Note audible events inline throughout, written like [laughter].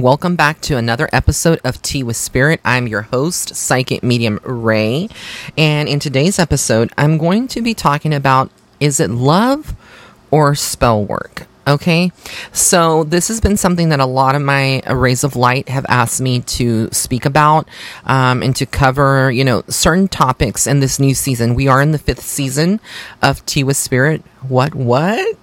and welcome back to another episode of Tea with Spirit. I'm your host, Psychic Medium Ray, and in today's episode, I'm going to be talking about is it love or spell work? Okay, so this has been something that a lot of my rays of light have asked me to speak about um, and to cover, you know, certain topics in this new season. We are in the fifth season of Tea with Spirit. What? What?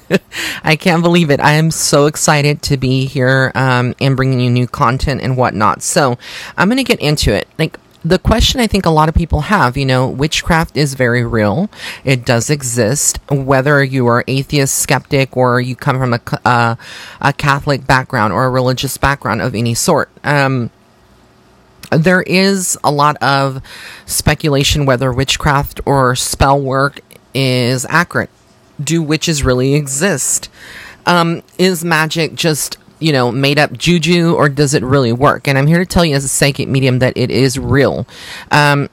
[laughs] I can't believe it. I am so excited to be here um, and bringing you new content and whatnot. So I'm going to get into it. Like, the question I think a lot of people have, you know, witchcraft is very real. It does exist. Whether you are atheist, skeptic, or you come from a, uh, a Catholic background or a religious background of any sort. Um, there is a lot of speculation whether witchcraft or spell work is accurate do witches really exist? Um, is magic just you know made up juju or does it really work? And I'm here to tell you as a psychic medium that it is real. Um,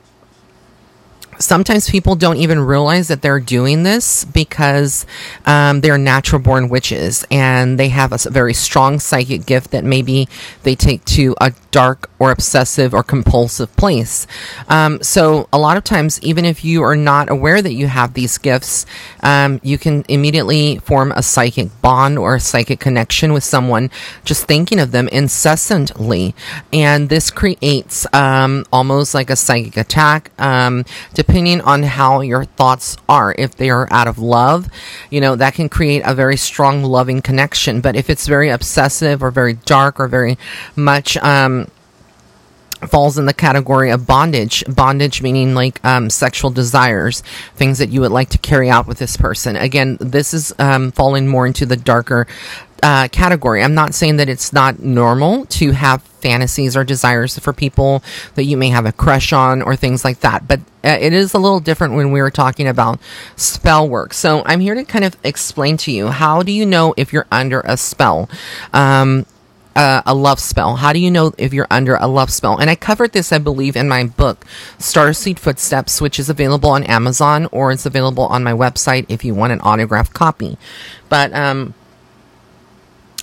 sometimes people don't even realize that they're doing this because um, they're natural born witches and they have a very strong psychic gift that maybe they take to a dark or obsessive or compulsive place. Um, so, a lot of times, even if you are not aware that you have these gifts, um, you can immediately form a psychic bond or a psychic connection with someone just thinking of them incessantly. And this creates um, almost like a psychic attack, um, depending on how your thoughts are. If they are out of love, you know, that can create a very strong, loving connection. But if it's very obsessive or very dark or very much, um, falls in the category of bondage. Bondage meaning like um, sexual desires, things that you would like to carry out with this person. Again, this is um, falling more into the darker uh, category. I'm not saying that it's not normal to have fantasies or desires for people that you may have a crush on or things like that, but uh, it is a little different when we were talking about spell work. So I'm here to kind of explain to you how do you know if you're under a spell. Um, uh, a love spell? How do you know if you're under a love spell? And I covered this, I believe, in my book, Starseed Footsteps, which is available on Amazon or it's available on my website if you want an autographed copy. But um,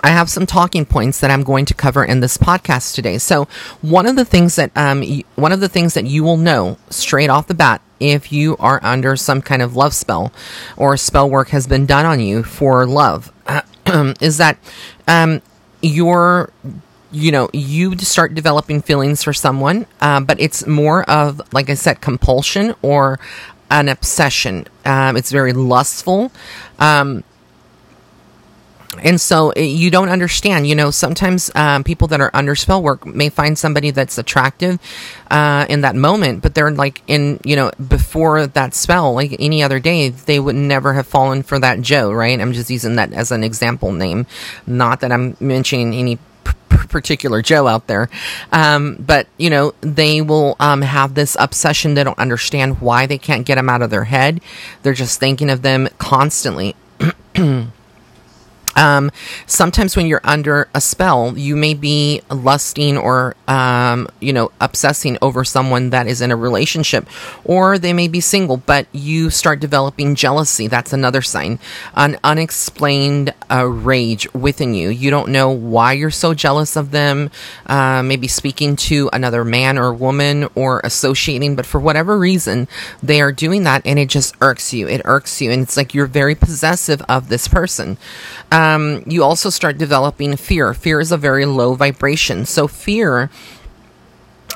I have some talking points that I'm going to cover in this podcast today. So one of the things that um, one of the things that you will know straight off the bat if you are under some kind of love spell or spell work has been done on you for love [clears throat] is that um, you're you know you start developing feelings for someone uh, but it's more of like i said compulsion or an obsession. Um, it's very lustful. Um, and so eh, you don't understand you know sometimes um, people that are under spell work may find somebody that's attractive uh, in that moment but they're like in you know before that spell like any other day they would never have fallen for that joe right i'm just using that as an example name not that i'm mentioning any particular Joe out there. Um, but, you know, they will um, have this obsession. They don't understand why they can't get them out of their head. They're just thinking of them constantly. [clears throat] Um, sometimes when you're under a spell, you may be lusting or, um, you know, obsessing over someone that is in a relationship, or they may be single, but you start developing jealousy. That's another sign. An unexplained uh, rage within you. You don't know why you're so jealous of them, uh, maybe speaking to another man or woman or associating, but for whatever reason, they are doing that and it just irks you. It irks you. And it's like you're very possessive of this person. Um, um, you also start developing fear. Fear is a very low vibration. So, fear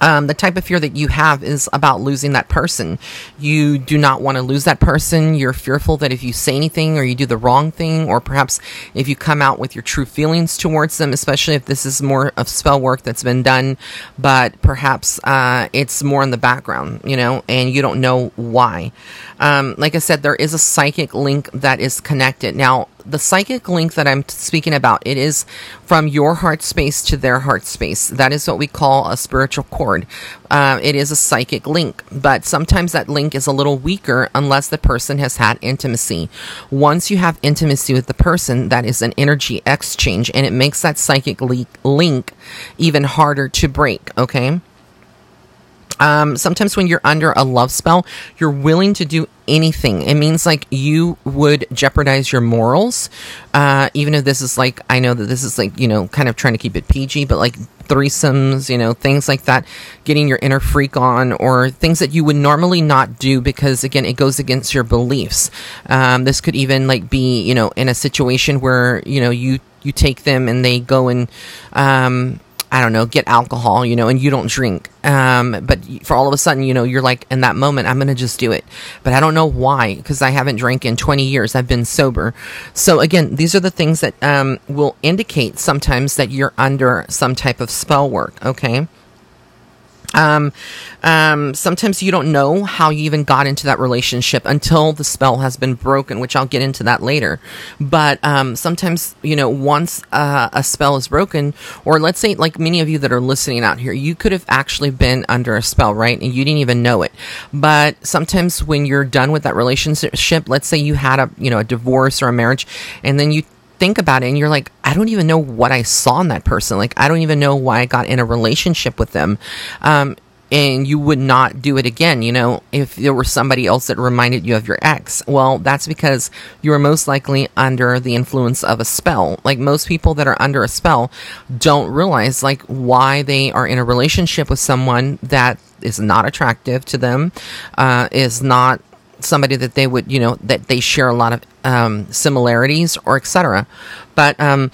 um, the type of fear that you have is about losing that person. You do not want to lose that person. You're fearful that if you say anything or you do the wrong thing, or perhaps if you come out with your true feelings towards them, especially if this is more of spell work that's been done, but perhaps uh, it's more in the background, you know, and you don't know why. Um, like I said, there is a psychic link that is connected. Now, the psychic link that I'm speaking about, it is from your heart space to their heart space. That is what we call a spiritual cord. Uh, it is a psychic link, but sometimes that link is a little weaker unless the person has had intimacy. Once you have intimacy with the person, that is an energy exchange, and it makes that psychic link even harder to break. Okay. Um, sometimes when you're under a love spell, you're willing to do anything. It means like you would jeopardize your morals, uh, even if this is like I know that this is like you know kind of trying to keep it PG, but like threesomes, you know, things like that, getting your inner freak on, or things that you would normally not do because again it goes against your beliefs. Um, this could even like be you know in a situation where you know you you take them and they go and um, I don't know, get alcohol, you know, and you don't drink. Um, but for all of a sudden, you know, you're like, in that moment, I'm going to just do it. But I don't know why, because I haven't drank in 20 years. I've been sober. So again, these are the things that um, will indicate sometimes that you're under some type of spell work, okay? Um, um, sometimes you don't know how you even got into that relationship until the spell has been broken, which I'll get into that later. But um, sometimes, you know, once uh, a spell is broken, or let's say, like many of you that are listening out here, you could have actually been under a spell, right? And you didn't even know it. But sometimes when you're done with that relationship, let's say you had a, you know, a divorce or a marriage, and then you think about it and you're like, I don't even know what I saw in that person. Like, I don't even know why I got in a relationship with them. Um, and you would not do it again, you know, if there were somebody else that reminded you of your ex. Well, that's because you are most likely under the influence of a spell. Like most people that are under a spell don't realize like why they are in a relationship with someone that is not attractive to them, uh, is not somebody that they would, you know, that they share a lot of um, similarities or etc. But um,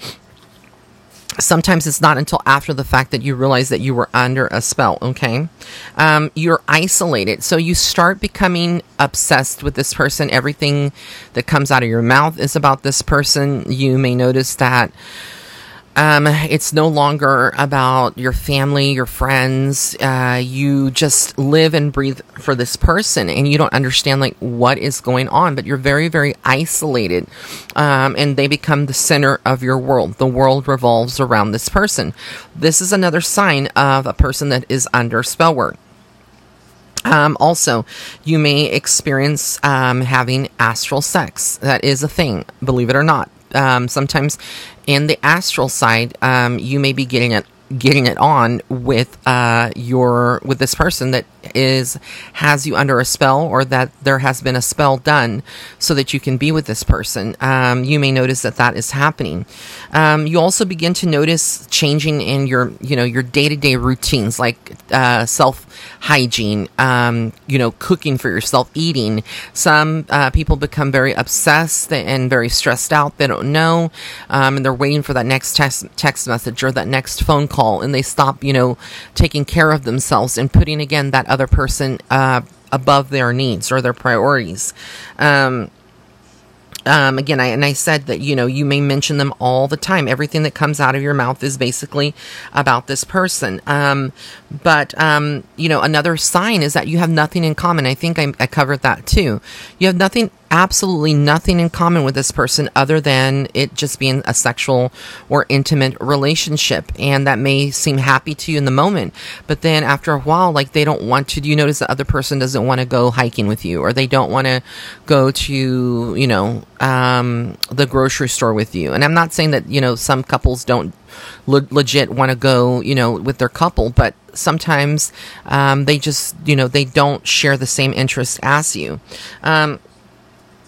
sometimes it's not until after the fact that you realize that you were under a spell okay? Um, you're isolated. So you start becoming obsessed with this person. Everything that comes out of your mouth is about this person. You may notice that um, it's no longer about your family, your friends. Uh, you just live and breathe for this person, and you don't understand like what is going on. But you're very, very isolated, um, and they become the center of your world. The world revolves around this person. This is another sign of a person that is under spell work. Um, also, you may experience um, having astral sex. That is a thing, believe it or not um, sometimes in the astral side, um, you may be getting it getting it on with uh, your with this person that is has you under a spell or that there has been a spell done so that you can be with this person. Um, you may notice that that is happening. Um, you also begin to notice changing in your you know your day-to-day routines like uh, self hygiene um, you know cooking for yourself eating. Some uh, people become very obsessed and very stressed out. They don't know um, and they're waiting for that next text, text message or that next phone call call and they stop, you know, taking care of themselves and putting again that other person uh, above their needs or their priorities. Um, um, again, I, and I said that, you know, you may mention them all the time. Everything that comes out of your mouth is basically about this person. Um, but, um, you know, another sign is that you have nothing in common. I think I, I covered that too. You have nothing absolutely nothing in common with this person other than it just being a sexual or intimate relationship. And that may seem happy to you in the moment, but then after a while, like they don't want to, you notice the other person doesn't want to go hiking with you or they don't want to go to, you know, um, the grocery store with you? And I'm not saying that, you know, some couples don't le- legit want to go, you know, with their couple, but sometimes um, they just, you know, they don't share the same interests as you. Um,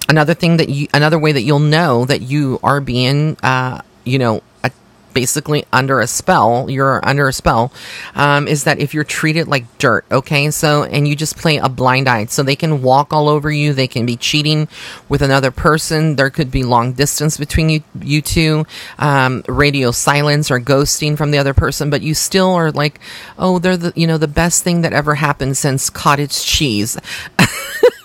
another thing that you another way that you'll know that you are being uh, you know a, basically under a spell you're under a spell um, is that if you're treated like dirt okay? So and you just play a blind eye. So they can walk all over you. They can be cheating with another person. There could be long distance between you you two um, radio silence or ghosting from the other person. But you still are like oh they're the you know the best thing that ever happened since cottage cheese [laughs]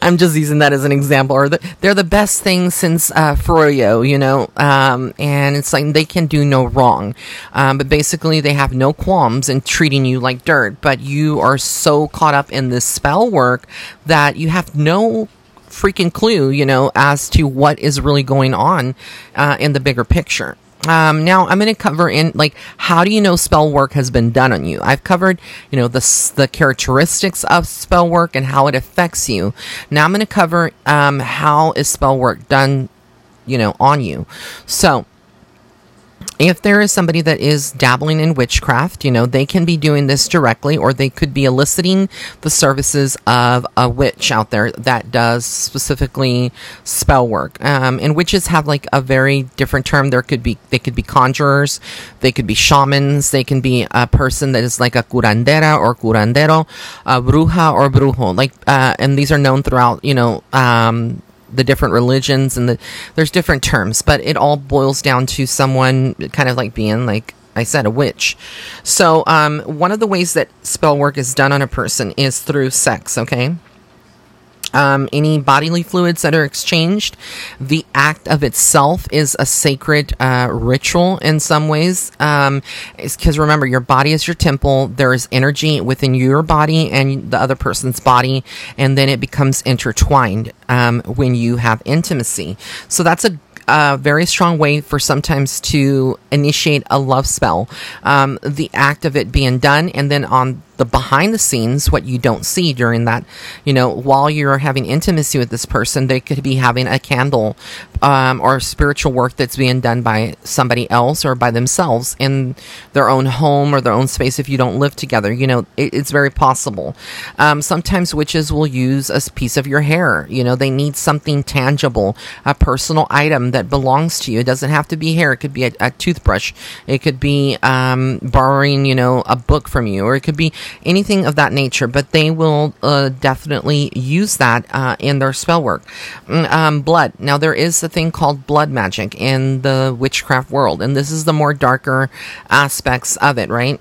I'm just using that as an example. Or the, they're the best thing since uh, Froyo, you know, um, and it's like they can do no wrong. Um, but basically, they have no qualms in treating you like dirt. But you are so caught up in this spell work that you have no freaking clue, you know, as to what is really going on uh, in the bigger picture. Um, now I'm going to cover in like how do you know spell work has been done on you? I've covered you know the the characteristics of spell work and how it affects you. Now I'm going to cover um, how is spell work done, you know, on you. So if there is somebody that is dabbling in witchcraft, you know, they can be doing this directly or they could be eliciting the services of a witch out there that does specifically spell work. Um, and witches have like a very different term. There could be, they could be conjurers, they could be shamans, they can be a person that is like a curandera or curandero, a bruja or brujo. Like, uh, and these are known throughout, you know, um, the different religions and the there's different terms, but it all boils down to someone kind of like being like I said, a witch. So, um, one of the ways that spell work is done on a person is through sex. Okay, um, any bodily fluids that are exchanged. The act of itself is a sacred uh, ritual in some ways. Because um, remember, your body is your temple. There is energy within your body and the other person's body, and then it becomes intertwined um, when you have intimacy. So that's a a very strong way for sometimes to initiate a love spell. Um, the act of it being done, and then on the behind the scenes, what you don't see during that, you know, while you're having intimacy with this person, they could be having a candle um, or spiritual work that's being done by somebody else or by themselves in their own home or their own space if you don't live together. You know, it, it's very possible. Um, sometimes witches will use a piece of your hair. You know, they need something tangible, a personal item that belongs to you. It doesn't have to be hair, it could be a, a toothbrush, it could be um, borrowing, you know, a book from you, or it could be anything of that nature, but they will uh, definitely use that uh, in their spell work. Mm, um, blood. Now, there is a thing called blood magic in the witchcraft world, and this is the more darker aspects of it, right?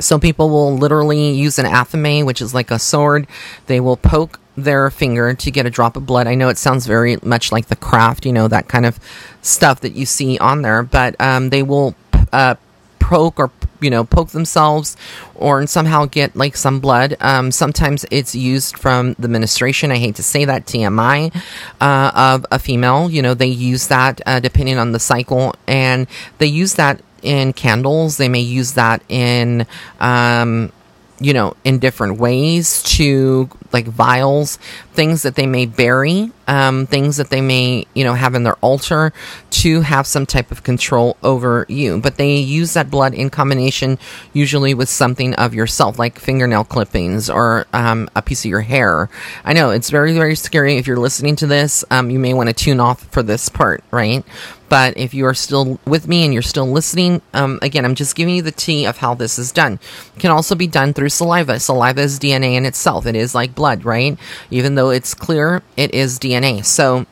Some people will literally use an athame, which is like a sword. They will poke their finger to get a drop of blood. I know it sounds very much like the craft, you know, that kind of stuff that you see on there, but um, they will uh, poke or you know poke themselves or somehow get like some blood. Um, sometimes it's used from the menstruation. I hate to say that tmi uh, of a female. You know they use that uh, depending on the cycle and they use that in candles. They may use that in um, you know, in different ways to like vials, things that they may bury, um, things that they may, you know, have in their altar to have some type of control over you. But they use that blood in combination, usually with something of yourself, like fingernail clippings or um, a piece of your hair. I know it's very, very scary. If you're listening to this, um, you may want to tune off for this part, right? But if you are still with me and you're still listening, um, again, I'm just giving you the tea of how this is done. It can also be done through saliva. Saliva is DNA in itself. It is like blood, right? Even though it's clear, it is DNA. So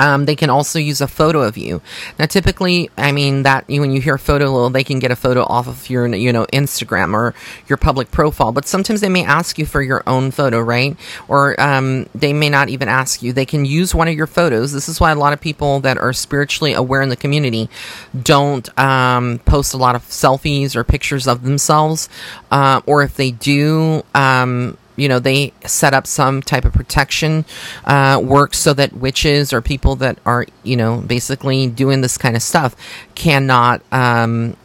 um, they can also use a photo of you. Now, typically, I mean that you when you hear photo, they can get a photo off of your, you know, Instagram or your public profile. But sometimes they may ask you for your own photo, right? Or um, they may not even ask you. They can use one of your photos. This is why a lot of people that are spiritually aware in the community don't um, post a lot of selfies or pictures of themselves. Uh, or if they do, um, you know they set up some type of protection uh, work so that witches or people that are you know basically doing this kind of stuff cannot um,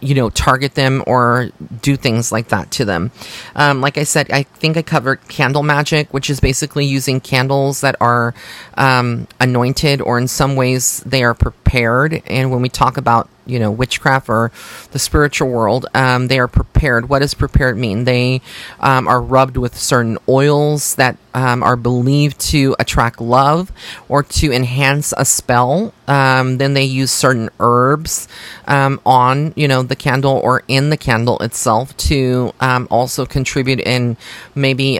you know, target them or do things like that to them. Um, like I said, I think I covered candle magic, which is basically using candles that are um, anointed or in some ways they are prepared. And when we talk about you know witchcraft or the spiritual world um, they are prepared. What does prepared mean? They um, are rubbed with certain oils that um, are believed to attract love or to enhance a spell. Um, then they use certain herbs um, on you know the candle or in the candle itself to um, also contribute in maybe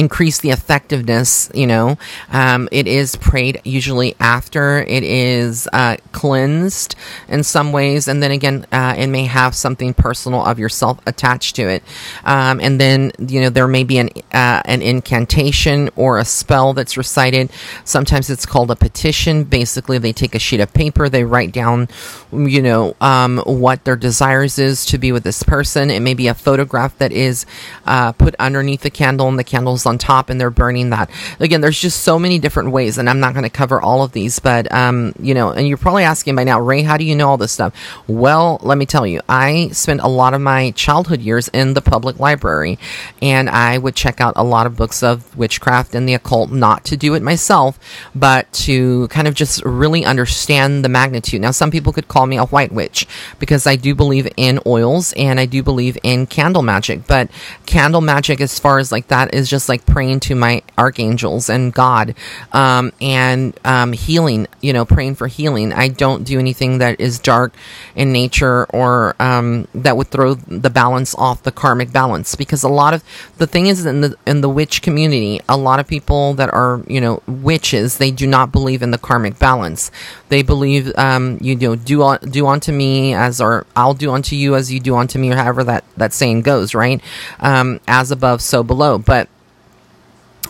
increase the effectiveness. You know, um, it is prayed usually after it is uh, cleansed in some ways, and then again, uh, it may have something personal of yourself attached to it. Um, and then you know there may be an uh, an incantation or a spell that's recited. Sometimes it's called a petition. Basically, they take a sheet of paper, they write down, you know, um, what their desires is to be with this person. It may be a photograph that is uh, put underneath the candle, and the candle's on top and they're burning that. Again, there's just so many different ways, and I'm not going to cover all of these, but, um, you know, and you're probably asking by now, Ray, how do you know all this stuff? Well, let me tell you, I spent a lot of my childhood years in the public library, and I would check out a lot of books of witchcraft and the occult, not to do it myself, but to kind of just really understand the magnitude. Now, some people could call me a white witch because I do believe in oils and I do believe in candle magic, but candle magic, as far as like that, is just like praying to my archangels and God um, and um, healing, you know, praying for healing. I don't do anything that is dark in nature or um, that would throw the balance off the karmic balance because a lot of the thing is in the in the witch community, a lot of people that are you know witches, they do not believe in the karmic balance. They believe um, you know do on, do unto me as or I'll do unto you as you do unto me or however that that saying goes, right? Um, as above, so below, but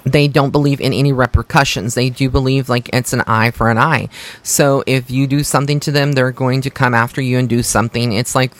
they don't believe in any repercussions. They do believe like it's an eye for an eye. So if you do something to them, they're going to come after you and do something. It's like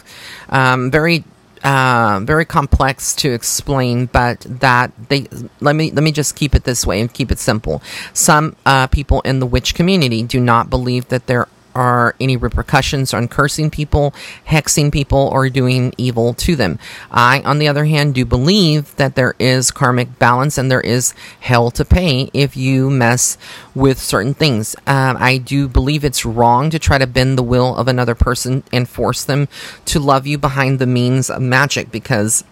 um, very uh, very complex to explain, but that they let me let me just keep it this way and keep it simple. Some uh, people in the witch community do not believe that there are any repercussions on cursing people, hexing people, or doing evil to them. I, on the other hand, do believe that there is karmic balance and there is hell to pay if you mess with certain things. Um, I do believe it's wrong to try to bend the will of another person and force them to love you behind the means of magic because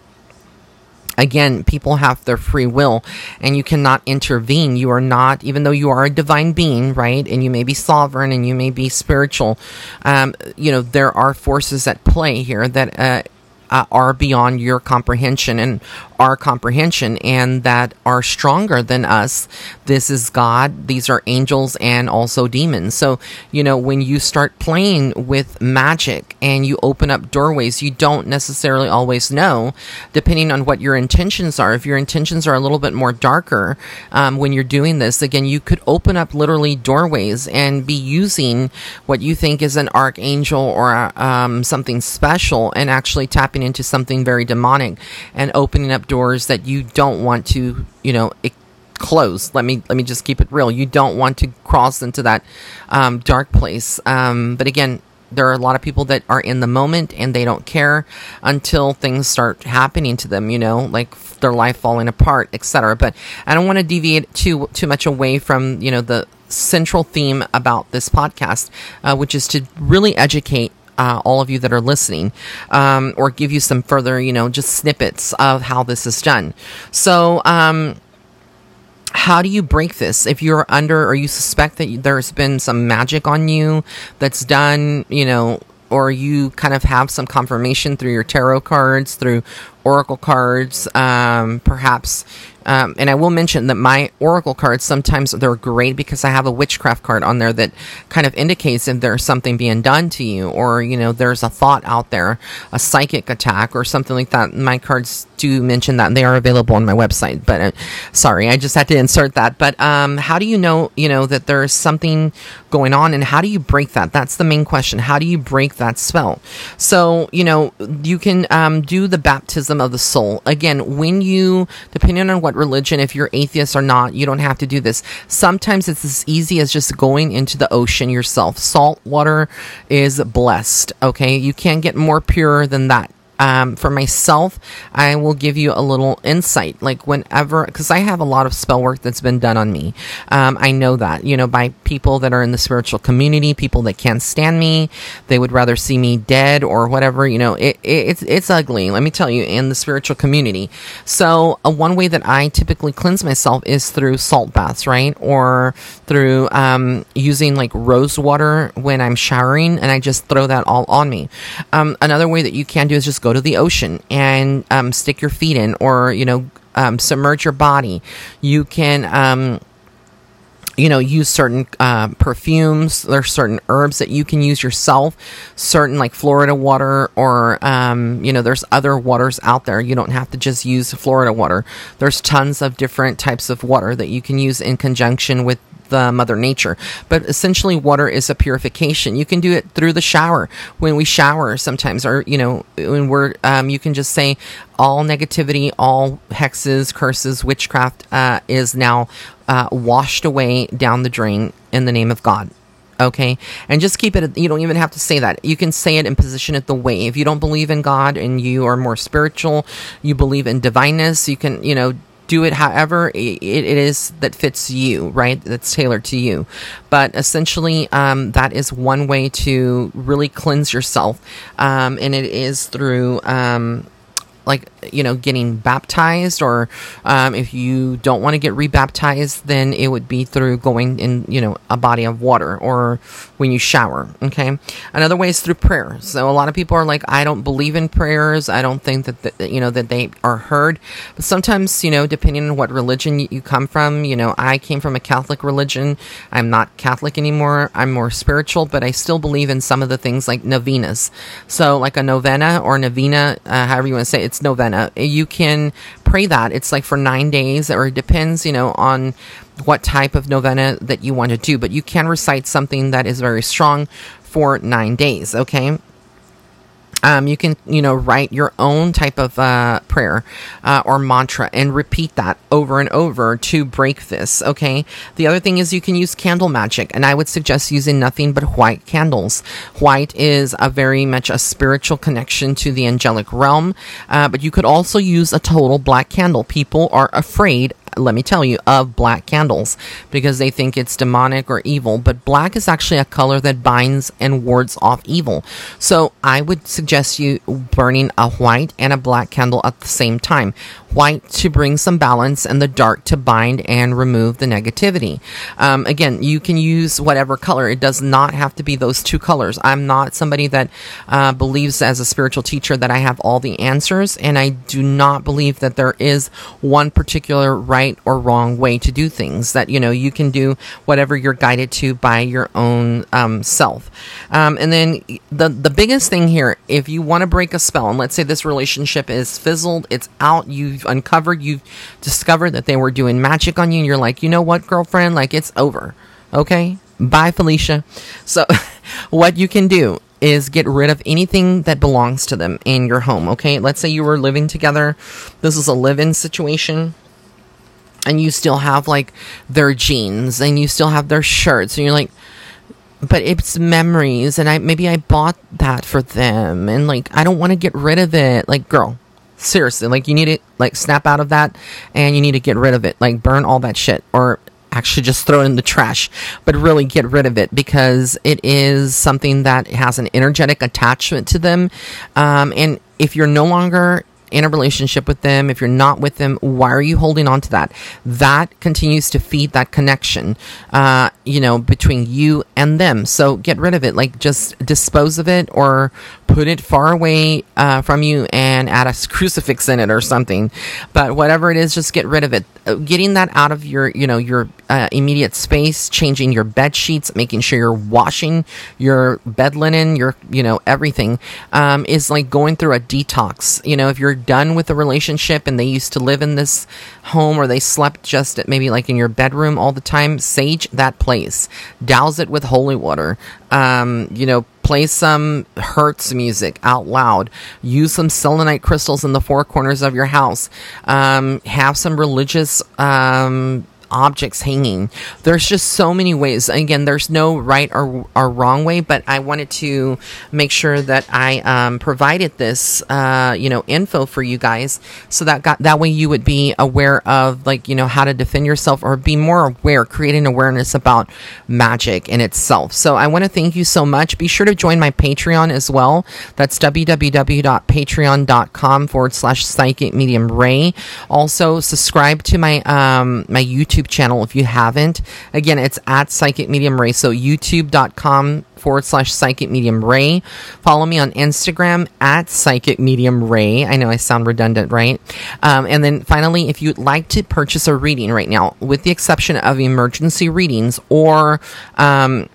again, people have their free will and you cannot intervene. You are not, even though you are a divine being, right? And you may be sovereign and you may be spiritual. Um, you know, there are forces at play here that, uh, uh, are beyond your comprehension and our comprehension and that are stronger than us. This is God. These are angels and also demons. So, you know, when you start playing with magic and you open up doorways, you don't necessarily always know, depending on what your intentions are. If your intentions are a little bit more darker um, when you're doing this, again, you could open up literally doorways and be using what you think is an archangel or um, something special and actually tapping into something very demonic and opening up doors that you don't want to, you know, it, close. Let me let me just keep it real. You don't want to cross into that um, dark place. Um, but again, there are a lot of people that are in the moment and they don't care until things start happening to them. You know, like their life falling apart, etc. But I don't want to deviate too too much away from you know the central theme about this podcast, uh, which is to really educate uh, all of you that are listening, um, or give you some further, you know, just snippets of how this is done. So, um, how do you break this if you're under or you suspect that there's been some magic on you that's done, you know, or you kind of have some confirmation through your tarot cards, through oracle cards, um, perhaps um, and I will mention that my oracle cards sometimes they're great because I have a witchcraft card on there that kind of indicates if there's something being done to you, or you know, there's a thought out there, a psychic attack, or something like that. My cards do mention that they are available on my website. But uh, sorry, I just had to insert that. But um, how do you know, you know, that there's something going on, and how do you break that? That's the main question. How do you break that spell? So you know, you can um, do the baptism of the soul again when you, depending on what religion, if you're atheist or not, you don't have to do this. Sometimes it's as easy as just going into the ocean yourself. Salt water is blessed, okay? You can't get more pure than that um, for myself, I will give you a little insight. Like whenever, because I have a lot of spell work that's been done on me. Um, I know that, you know, by people that are in the spiritual community, people that can't stand me, they would rather see me dead or whatever. You know, it, it, it's it's ugly. Let me tell you, in the spiritual community. So, uh, one way that I typically cleanse myself is through salt baths, right, or through um, using like rose water when I'm showering, and I just throw that all on me. Um, another way that you can do is just go go to the ocean and um, stick your feet in, or you know, um, submerge your body. You can. Um, you know, use certain uh, perfumes. There's certain herbs that you can use yourself. Certain like Florida water, or um, you know, there's other waters out there. You don't have to just use Florida water. There's tons of different types of water that you can use in conjunction with the mother nature. But essentially, water is a purification. You can do it through the shower. When we shower sometimes, or you know, when we're um, you can just say all negativity, all hexes, curses, witchcraft uh, is now uh, washed away down the drain in the name of God. Okay? And just keep it you don't even have to say that. You can say it and position it the way. If you don't believe in god and you are more spiritual you believe in divineness you can you know do it however it, it is that fits you, right? That's tailored to you. But essentially, um, that is one way to really cleanse yourself. Um, and it is through. Um, like you know getting baptized or um, if you don't want to get rebaptized then it would be through going in you know a body of water or when you shower okay? Another way is through prayer. So a lot of people are like i don't believe in prayers. I don't think that the, you know that they are heard. But sometimes you know depending on what religion you come from you know i came from a catholic religion. I'm not catholic anymore. I'm more spiritual but i still believe in some of the things like novenas. So like a novena or novena uh, however you want to say it, it's novena. You can pray that. It's like for nine days, or it depends, you know, on what type of novena that you want to do. But you can recite something that is very strong for nine days, okay? Um, you can, you know, write your own type of uh, prayer uh, or mantra and repeat that over and over to break this. Okay. The other thing is you can use candle magic, and I would suggest using nothing but white candles. White is a very much a spiritual connection to the angelic realm, uh, but you could also use a total black candle. People are afraid let me tell you, of black candles because they think it's demonic or evil. But black is actually a color that binds and wards off evil. So I would suggest you burning a white and a black candle at the same time. White to bring some balance and the dark to bind and remove the negativity. Um, again, you can use whatever color. It does not have to be those two colors. I'm not somebody that uh, believes as a spiritual teacher that I have all the answers, and I do not believe that there is one particular right right or wrong way to do things. That you know you can do whatever you're guided to by your own um, self. Um, and then the the biggest thing here, if you want to break a spell, and let's say this relationship is fizzled, it's out, you've uncovered, you've discovered that they were doing magic on you, and you're like, you know what, girlfriend, like it's over. Okay, bye, Felicia. So, [laughs] what you can do is get rid of anything that belongs to them in your home. Okay, let's say you were living together. This is a live in situation and you still have like their jeans and you still have their shirts and you're like but it's memories and I maybe I bought that for them and like I don't want to get rid of it. Like girl seriously like you need to like snap out of that and you need to get rid of it. Like burn all that shit or actually just throw it in the trash but really get rid of it because it is something that has an energetic attachment to them. Um, and if you're no longer in a relationship with them, if you're not with them, why are you holding on to that? That continues to feed that connection, uh, you know, between you and them. So get rid of it. Like just dispose of it or put it far away uh, from you and add a [laughs] crucifix in it or something. But whatever it is, just get rid of it. Uh, getting that out of your, you know, your uh, immediate space, changing your bed sheets, making sure you're washing your bed linen, your, you know, everything um, is like going through a detox. You know, if you're done with the relationship and they used to live in this home or they slept just at maybe like in your bedroom all the time, sage that place, douse it with holy water. Um, you know, play some Hertz music out loud. Use some selenite crystals in the four corners of your house. Um, have some religious um, objects hanging. There's just so many ways. Again, there's no right or, or wrong way, but I wanted to make sure that I um, provided this, uh, you know, info for you guys, so that got that way you would be aware of like you know how to defend yourself or be more aware, creating awareness about magic in itself. So I want to thank you so much. Be sure to join my Patreon as well. That's www.patreon.com forward slash psychic medium ray. Also subscribe to my um my YouTube YouTube channel if you haven't. Again, it's at Psychic Medium Ray. So youtube.com forward slash Psychic Medium Ray. Follow me on Instagram at Psychic Medium Ray. I know I sound redundant, right? Um, and then finally, if you'd like to purchase a reading right now, with the exception of emergency readings or, um,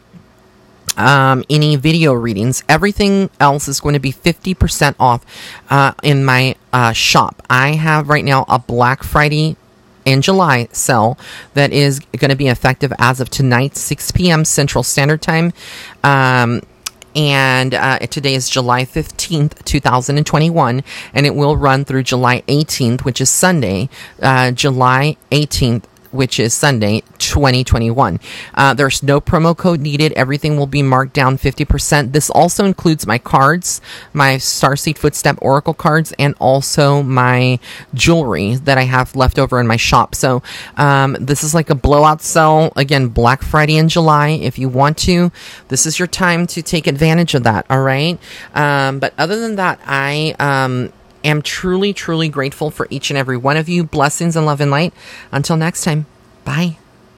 um, any video readings. Everything else is going to be 50% off uh, in my uh, shop. I have right now a Black Friday in July sale that is going to be effective as of tonight, 6 p.m. Central Standard Time. Um, and uh, today is July 15th, 2021, and it will run through July 18th, which is Sunday, uh, July 18th, which is Sunday, 2021. Uh, there's no promo code needed. Everything will be marked down 50%. This also includes my cards, my Starseed Footstep Oracle cards, and also my jewelry that I have left over in my shop. So um, this is like a blowout sale. Again, Black Friday in July. If you want to, this is your time to take advantage of that. All right. Um, but other than that, I. Um, am truly, truly grateful for each and every one of you. Blessings and love and light. Until next time, bye.